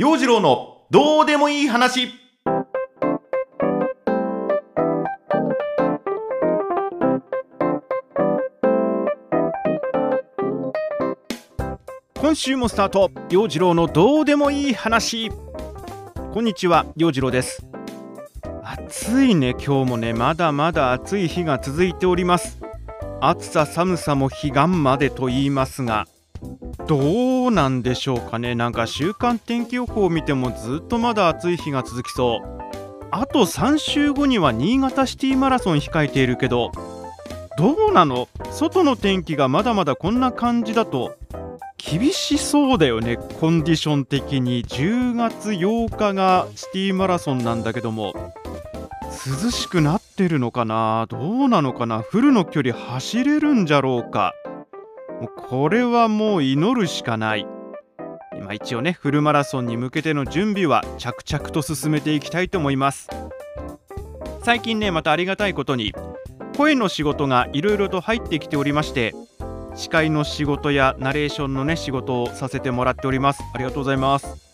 陽次郎のどうでもいい話。今週もスタート。陽次郎のどうでもいい話。こんにちは陽次郎です。暑いね今日もね。まだまだ暑い日が続いております。暑さ寒さも彼岸までと言いますがどうなんでしょうかね。なんか週間天気予報を見てもずっとまだ暑い日が続きそう。あと3週後には新潟シティマラソン控えているけどどうなの？外の天気がまだまだこんな感じだと厳しそうだよね。コンディション的に。10月8日がシティマラソンなんだけども。涼しくなってるのかな？どうなのかな？フルの距離走れるんじゃろうか？もうこれはもう祈るしかない。今一応ねフルマラソンに向けての準備は着々と進めていきたいと思います。最近ねまたありがたいことに声の仕事がいろいろと入ってきておりまして司会の仕事やナレーションのね仕事をさせてもらっております。ありがとうございます。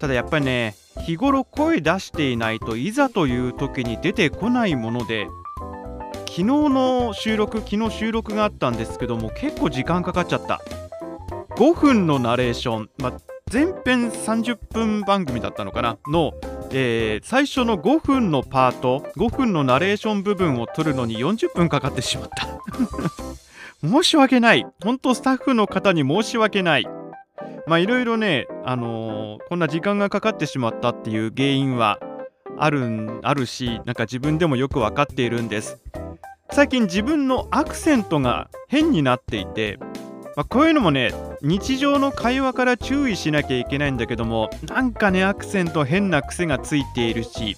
ただやっぱりね日頃声出していないといざという時に出てこないもので昨日の収録昨日収録があったんですけども結構時間かかっちゃった。5分のナレーション、ま、前編30分番組だったのかな？の、えー、最初の5分のパート5分のナレーション部分を取るのに40分かかってしまった。申し訳ない。本当スタッフの方に申し訳ない。まあいろいろね、あのー、こんな時間がかかってしまったっていう原因はあるあるしなんか自分でもよく分かっているんです。最近自分のアクセントが変になっていて、まあ、こういうのもね日常の会話から注意しなきゃいけないんだけどもなんかねアクセント変な癖がついているし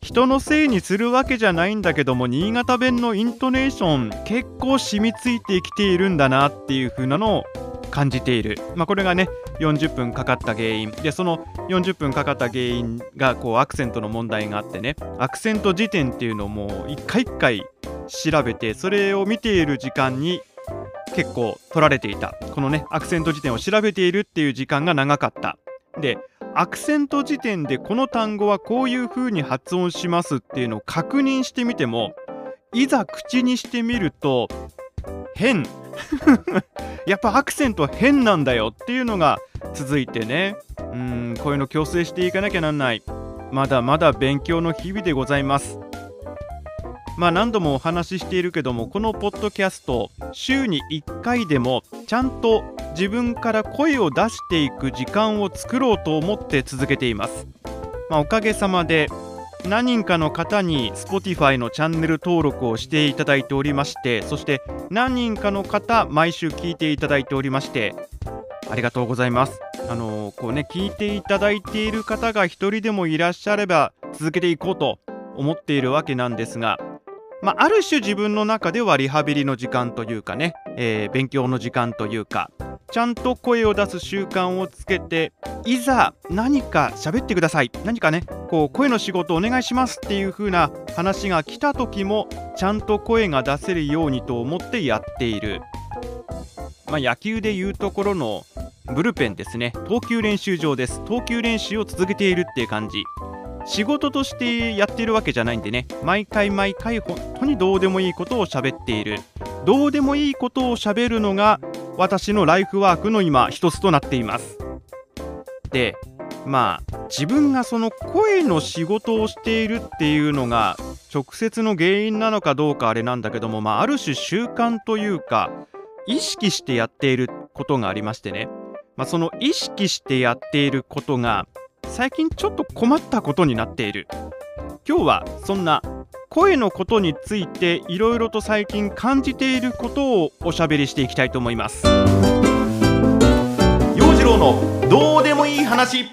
人のせいにするわけじゃないんだけども新潟弁のイントネーション結構染みついてきているんだなっていう風なのを感じている、まあ、これがね40分かかった原因。でその40分かかった原因がこうアクセントの問題があってねアクセント辞典っていうのをもう一回一回調べてそれを見ている時間に結構取られていた。このねアクセント辞典を調べているっていう時間が長かった。でアクセント辞典でこの単語はこういう風に発音しますっていうのを確認してみてもいざ口にしてみると変。やっぱアクセントは変なんだよっていうのが続いてね。うんこういうの矯正していかなきゃなんない。まだまだ勉強の日々でございます。まあ何度もお話ししているけどもこのポッドキャスト週に1回でもちゃんと自分から声を出していく時間を作ろうと思って続けています、まあ、おかげさまで何人かの方に Spotify のチャンネル登録をしていただいておりましてそして何人かの方毎週聞いていただいておりましてありがとうございます。あのー、こうね聞いていただいている方が一人でもいらっしゃれば続けていこうと思っているわけなんですがまあ、ある種自分の中ではリハビリの時間というかね、えー、勉強の時間というかちゃんと声を出す習慣をつけていざ何か喋ってください。何かねこう声の仕事お願いしますっていう風な話が来た時もちゃんと声が出せるようにと思ってやっている、まあ、野球でいうところのブルペンですね。投球練習場です。投球練習を続けているっていう感じ。仕事としてやってるわけじゃないんでね。毎回毎回本当にどうでもいいことを喋っている。どうでもいいことを喋るのが私のライフワークの今一つとなっています。でまあ自分がその声の仕事をしているっていうのが直接の原因なのかどうかあれなんだけども、まあ、ある種習慣というか意識してやっていることがありましてね、まあ、その意識してやっていることが最近ちょっと困ったことになっている。今日はそんな声のことについていろいろと最近感じていることをおしゃべりしていきたいと思います。陽次郎のどうでもいい話。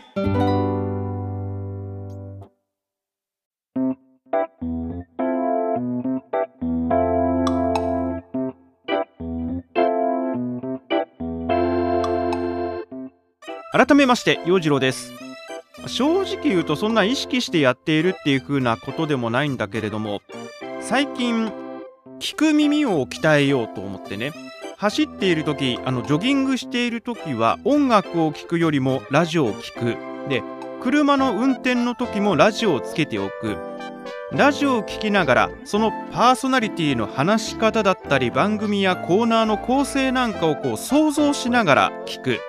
改めまして陽次郎です。正直言うとそんな意識してやっているっていう風なことでもないんだけれども最近聞く耳を鍛えようと思ってね。走っている時あのジョギングしている時は音楽を聴くよりもラジオを聴く。で車の運転の時もラジオをつけておく。ラジオを聴きながらそのパーソナリティの話し方だったり番組やコーナーの構成なんかをこう想像しながら聞く。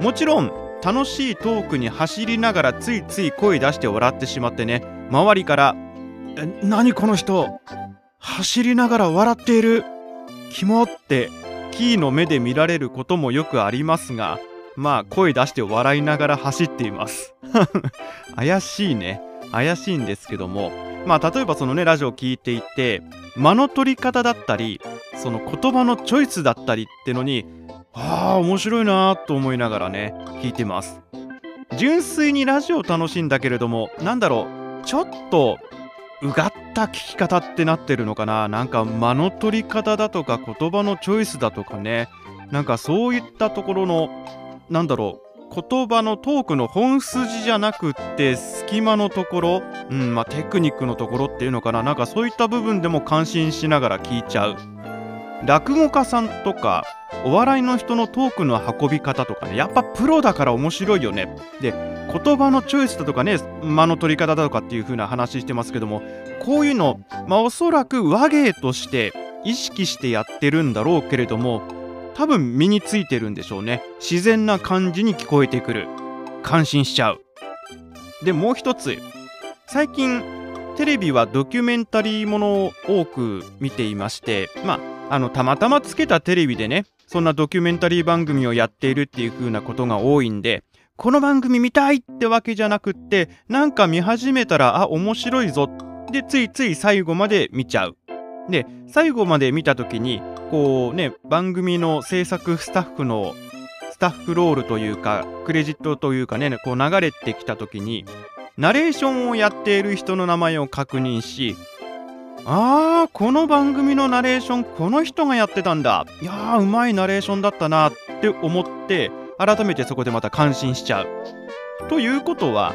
もちろん楽しいトークに走りながらついつい声出して笑ってしまってね。周りから「え何この人？走りながら笑っている。キモ」ってキーの目で見られることもよくありますがまあ声出して笑いながら走っています。怪しいね。怪しいんですけども。まあ例えばそのねラジオを聞いていて間の取り方だったりその言葉のチョイスだったりってのにああ面白いなと思いながらね聞いてます。純粋にラジオを楽しいんだけれどもなんだろうちょっとうがった聞き方ってなってるのかな。なんか間の取り方だとか言葉のチョイスだとかね。なんかそういったところのなんだろう言葉のトークの本筋じゃなくって隙間のところ、うんまあ、テクニックのところっていうのかな。なんかそういった部分でも感心しながら聞いちゃう。落語家さんとかお笑いの人のトークの運び方とかねやっぱプロだから面白いよね。で言葉のチョイスだとかね間の取り方だとかっていう風な話してますけどもこういうのまあおそらく和芸として意識してやってるんだろうけれども多分身についてるんでしょうね。自然な感じに聞こえてくる。感心しちゃう。でもう一つ。最近テレビはドキュメンタリーものを多く見ていましてまああのたまたまつけたテレビでねそんなドキュメンタリー番組をやっているっていう風なことが多いんでこの番組見たいってわけじゃなくってなんか見始めたらあ面白いぞでついつい最後まで見ちゃう。で最後まで見た時にこうね番組の制作スタッフのスタッフロールというかクレジットというかねこう流れてきた時にナレーションをやっている人の名前を確認しあーこの番組のナレーションこの人がやってたんだいやーうまいナレーションだったなって思って改めてそこでまた感心しちゃう。ということは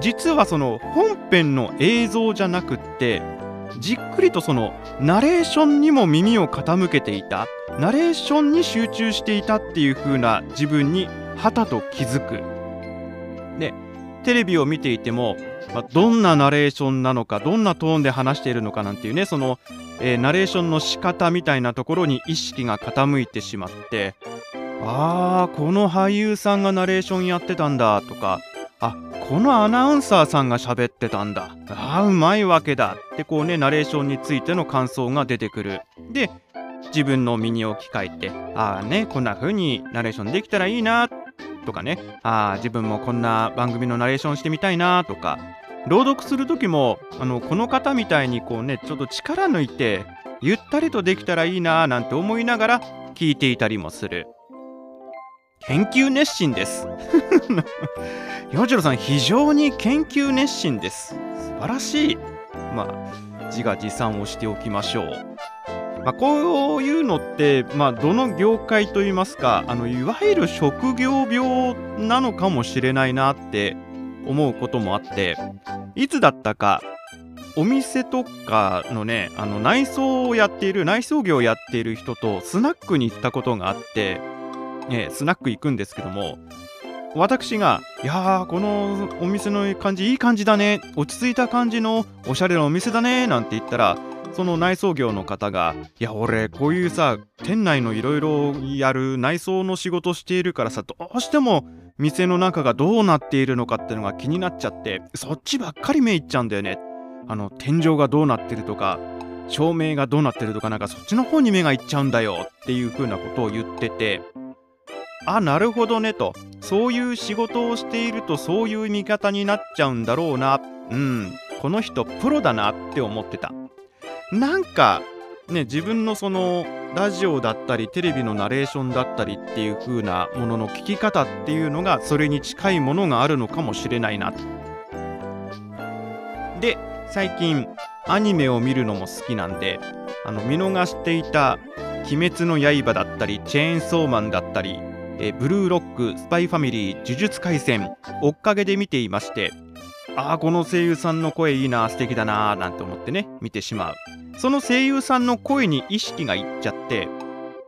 実はその本編の映像じゃなくってじっくりとそのナレーションにも耳を傾けていたナレーションに集中していたっていう風な自分にはたと気づく。でテレビを見ていても、まあ、どんなナレーションなのかどんなトーンで話しているのかなんていうねその、えー、ナレーションの仕方みたいなところに意識が傾いてしまってあーこの俳優さんがナレーションやってたんだとかあこのアナウンサーさんが喋ってたんだあーうまいわけだってこうねナレーションについての感想が出てくる。で自分の身に置き換えてああねこんな風にナレーションできたらいいなとかねああ自分もこんな番組のナレーションしてみたいなとか朗読する時もあのこの方みたいにこうねちょっと力抜いてゆったりとできたらいいななんて思いながら聞いていたりもする。研究熱心です。洋次郎さん非常に研究熱心です。素晴らしい。まあ自画自賛をしておきましょう。まあ、こういうのって、まあ、どの業界といいますかあのいわゆる職業病なのかもしれないなって思うこともあっていつだったかお店とかのねあの内装をやっている内装業をやっている人とスナックに行ったことがあってえー、スナック行くんですけども私が「いやーこのお店の感じいい感じだね落ち着いた感じのおしゃれなお店だね」なんて言ったらその内装業の方が「いや俺こういうさ店内のいろいろやる内装の仕事しているからさどうしても店の中がどうなっているのかってのが気になっちゃってそっちばっかり目いっちゃうんだよね」あの天井がどうなってるとか照明がどうなってるとかなんかそっちの方に目がいっちゃうんだよっていう風なことを言っててあなるほどねと。そういう仕事をしているとそういう見方になっちゃうんだろうな。うん。この人プロだなって思ってた。なんかね自分のそのラジオだったりテレビのナレーションだったりっていう風なものの聞き方っていうのがそれに近いものがあるのかもしれないなと。で最近アニメを見るのも好きなんであの見逃していた「鬼滅の刃」だったり「チェーンソーマン」だったりえブルーロック、スパイファミリー、呪術廻戦、追っかけで見ていまして、ああ、この声優さんの声いいな、素敵だな、なんて思ってね、見てしまう。その声優さんの声に意識がいっちゃって、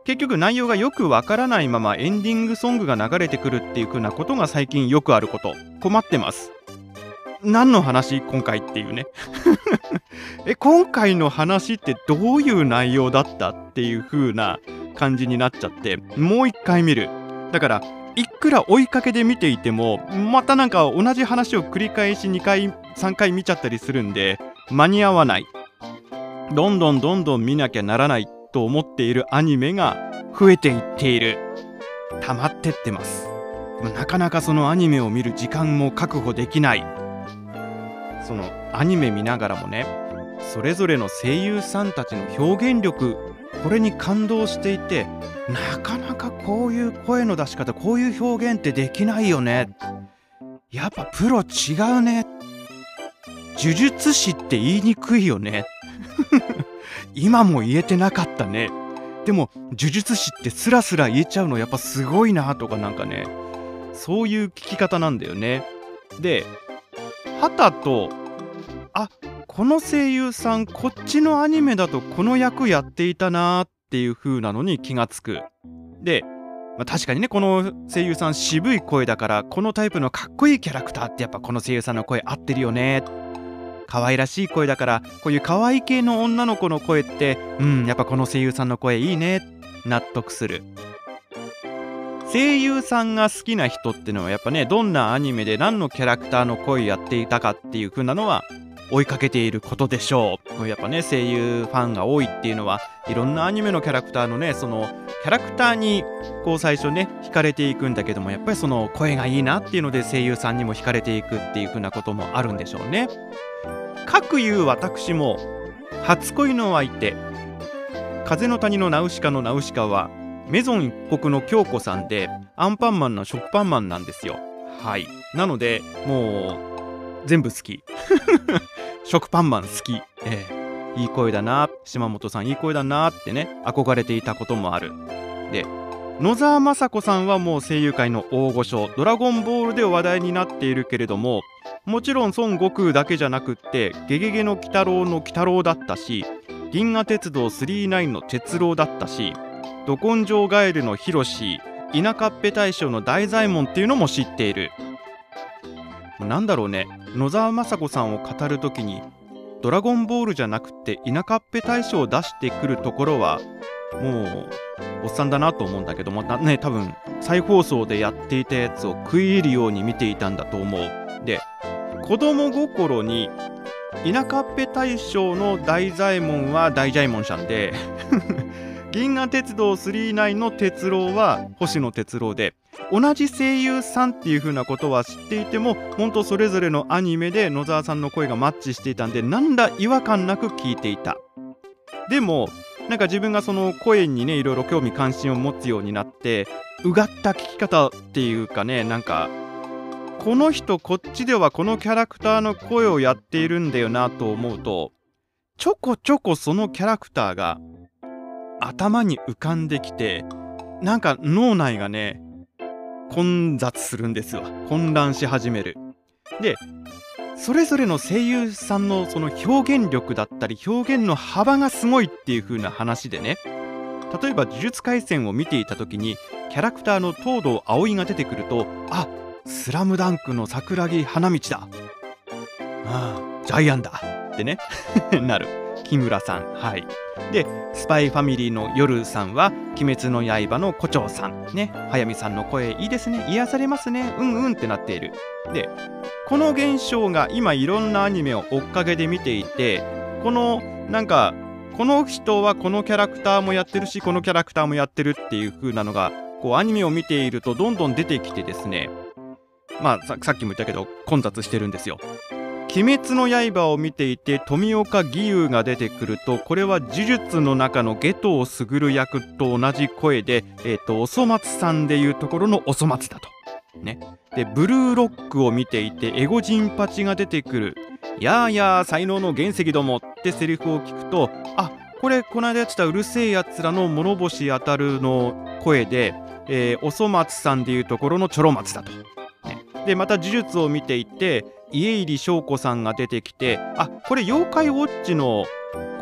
結局内容がよくわからないままエンディングソングが流れてくるっていう風なことが最近よくあること。困ってます。何の話今回っていうね。え今回の話ってどういう内容だったっていう風な感じになっちゃってもう一回見る。だからいくら追いかけで見ていてもまたなんか同じ話を繰り返し2回3回見ちゃったりするんで間に合わない。どんどんどんどん見なきゃならないと思っているアニメが増えていっている。溜まってってます。なかなかそのアニメを見る時間も確保できない。そのアニメ見ながらもねそれぞれの声優さんたちの表現力これに感動していてなかなかこういう声の出し方こういう表現ってできないよね。やっぱプロ違うね。呪術師って言いにくいよね。今も言えてなかったね。でも呪術師ってスラスラ言えちゃうのやっぱすごいなとかなんかね。そういう聞き方なんだよね。ではたとあこの声優さんこっちのアニメだとこの役やっていたなっていう風なのに気がつく。で、まあ、確かにねこの声優さん渋い声だからこのタイプのかっこいいキャラクターってやっぱこの声優さんの声合ってるよね可愛らしい声だからこういう可愛い系の女の子の声ってうんやっぱこの声優さんの声いいね納得する。声優さんが好きな人ってのはやっぱねどんなアニメで何のキャラクターの声やっていたかっていう風なのは追いかけていることでしょう。やっぱね声優ファンが多いっていうのはいろんなアニメのキャラクターのねそのキャラクターにこう最初ね惹かれていくんだけどもやっぱりその声がいいなっていうので声優さんにも惹かれていくっていう風なこともあるんでしょうね。各いう私も初恋の相手。風の谷のナウシカのナウシカはメゾン一国の京子さんでアンパンマンの食パンマンなんですよ。はい。なのでもう全部好き。食パンマン好き。ええ。いい声だな。島本さんいい声だなってね。憧れていたこともある。で野沢雅子さんはもう声優界の大御所「ドラゴンボール」で話題になっているけれどももちろん孫悟空だけじゃなくって「ゲゲゲの鬼太郎」の鬼太郎だったし「銀河鉄道999」の鉄郎だったし「ど根性ガエル」のヒロシ田舎っぺ大将の大左衛門っていうのも知っている。なんだろうね。野沢雅子さんを語る時に「ドラゴンボール」じゃなくて田舎っぺ大将を出してくるところはもうおっさんだなと思うんだけどもね多分再放送でやっていたやつを食い入るように見ていたんだと思う。で子供心に田舎っぺ大将の大左衛門は大左衛門さんで銀河鉄道999の鉄郎は星野鉄郎で同じ声優さんっていう風なことは知っていても本当それぞれのアニメで野沢さんの声がマッチしていたんで何ら違和感なく聞いていた。でもなんか自分がその声にねいろいろ興味関心を持つようになってうがった聞き方っていうかねなんかこの人こっちではこのキャラクターの声をやっているんだよなと思うとちょこちょこそのキャラクターが頭に浮かんできてなんか脳内がね混雑するんですわ。混乱し始める。でそれぞれの声優さんのその表現力だったり表現の幅がすごいっていう風な話でね例えば「呪術廻戦」を見ていた時にキャラクターの東堂葵が出てくるとあスラムダンクの桜木花道だ。ああジャイアンだ。ってね なる。木村さん。はい。でスパイファミリーの夜さんは「鬼滅の刃」の胡蝶さん。ね。速水さんの声いいですね。癒されますね。うんうんってなっている。でこの現象が今いろんなアニメを追っかけで見ていてこのなんかこの人はこのキャラクターもやってるしこのキャラクターもやってるっていう風なのがこうアニメを見ているとどんどん出てきてですね。まあさっきも言ったけど混雑してるんですよ。鬼滅の刃を見ていて富岡義勇が出てくるとこれは呪術の中の下藤卓役と同じ声で、えー、とおそ松さんでいうところのおそ松だと。ね、でブルーロックを見ていてエゴジンパチが出てくる「やーやー才能の原石ども」ってセリフを聞くとあこれこの間やってたうるせえやつらの物干し当たるの声で、えー、おそ松さんでいうところのちょろ松だと。ね、でまた呪術を見ていて家入翔子さんが出てきてあこれ妖怪ウォッチの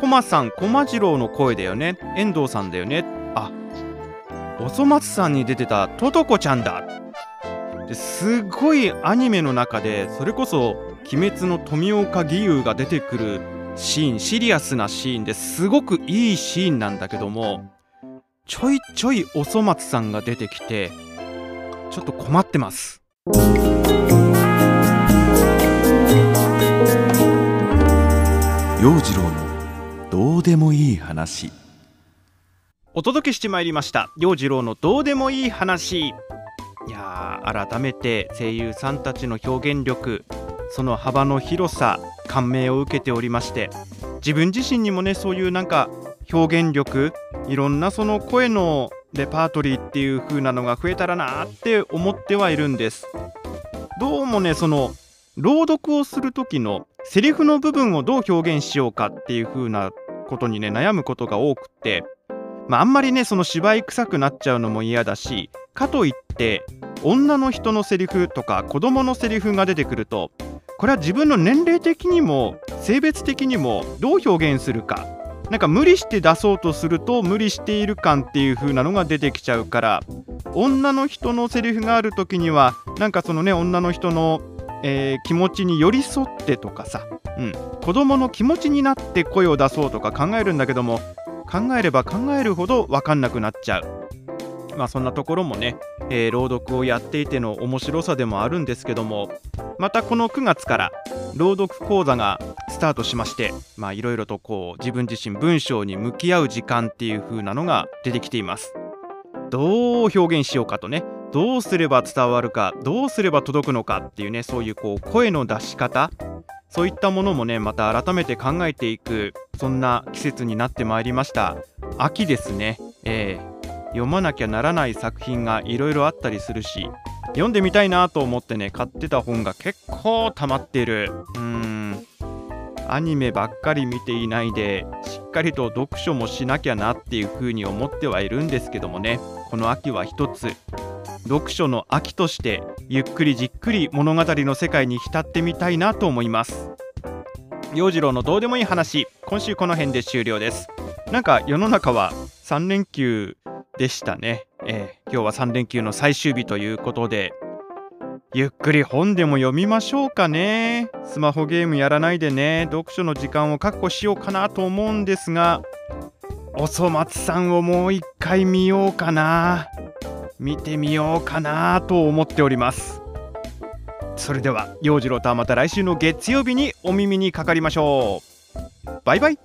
コマさんコマ次郎の声だよね。遠藤さんだよね。あおそ松さんに出てたトトコちゃんだ。ですごいアニメの中でそれこそ「鬼滅の富岡義勇」が出てくるシーンシリアスなシーンですごくいいシーンなんだけどもちょいちょいおそ松さんが出てきてちょっと困ってます。陽次郎のどうでもいい話。お届けしてまいりました。陽次郎のどうでもいい話。いやー改めて声優さんたちの表現力その幅の広さ感銘を受けておりまして自分自身にもねそういうなんか表現力いろんなその声のレパートリーっていう風なのが増えたらなーって思ってはいるんです。どうもねその朗読をする時のセリフの部分をどう表現しようかっていう風なことにね悩むことが多くってまあ、あんまりねその芝居臭くなっちゃうのも嫌だしかといって女の人のセリフとか子供のセリフが出てくるとこれは自分の年齢的にも性別的にもどう表現するか。なんか無理して出そうとすると無理している感っていう風なのが出てきちゃうから女の人のセリフがある時にはなんかそのね女の人の、えー気持ちに寄り添ってとかさ、うん、子供の気持ちになって声を出そうとか考えるんだけども考えれば考えるほど分かんなくなっちゃう。まあそんなところもね、えー朗読をやっていての面白さでもあるんですけどもまたこの9月から朗読講座がスタートしましていろいろとこう自分自身文章に向き合う時間っていう風なのが出てきています。どう表現しようかとねどうすれば伝わるかどうすれば届くのかっていうねそういうこう声の出し方そういったものもねまた改めて考えていくそんな季節になってまいりました。秋ですね。えー読まなきゃならない作品がいろいろあったりするし読んでみたいなと思ってね買ってた本が結構溜まってる。うん。アニメばっかり見ていないでしっかりと読書もしなきゃなっていう風に思ってはいるんですけどもねこの秋は一つ。読書の秋としてゆっくりじっくり物語の世界に浸ってみたいなと思います。陽次郎のどうでもいい話今週この辺で終了です。なんか世の中は3連休でしたね、えー今日は3連休の最終日ということでゆっくり本でも読みましょうかね。スマホゲームやらないでね読書の時間を確保しようかなと思うんですがおそ松さんをもう一回見ようかな。見てみようかなと思っております。それでは陽次郎とはまた来週の月曜日にお耳にかかりましょう。バイバイ。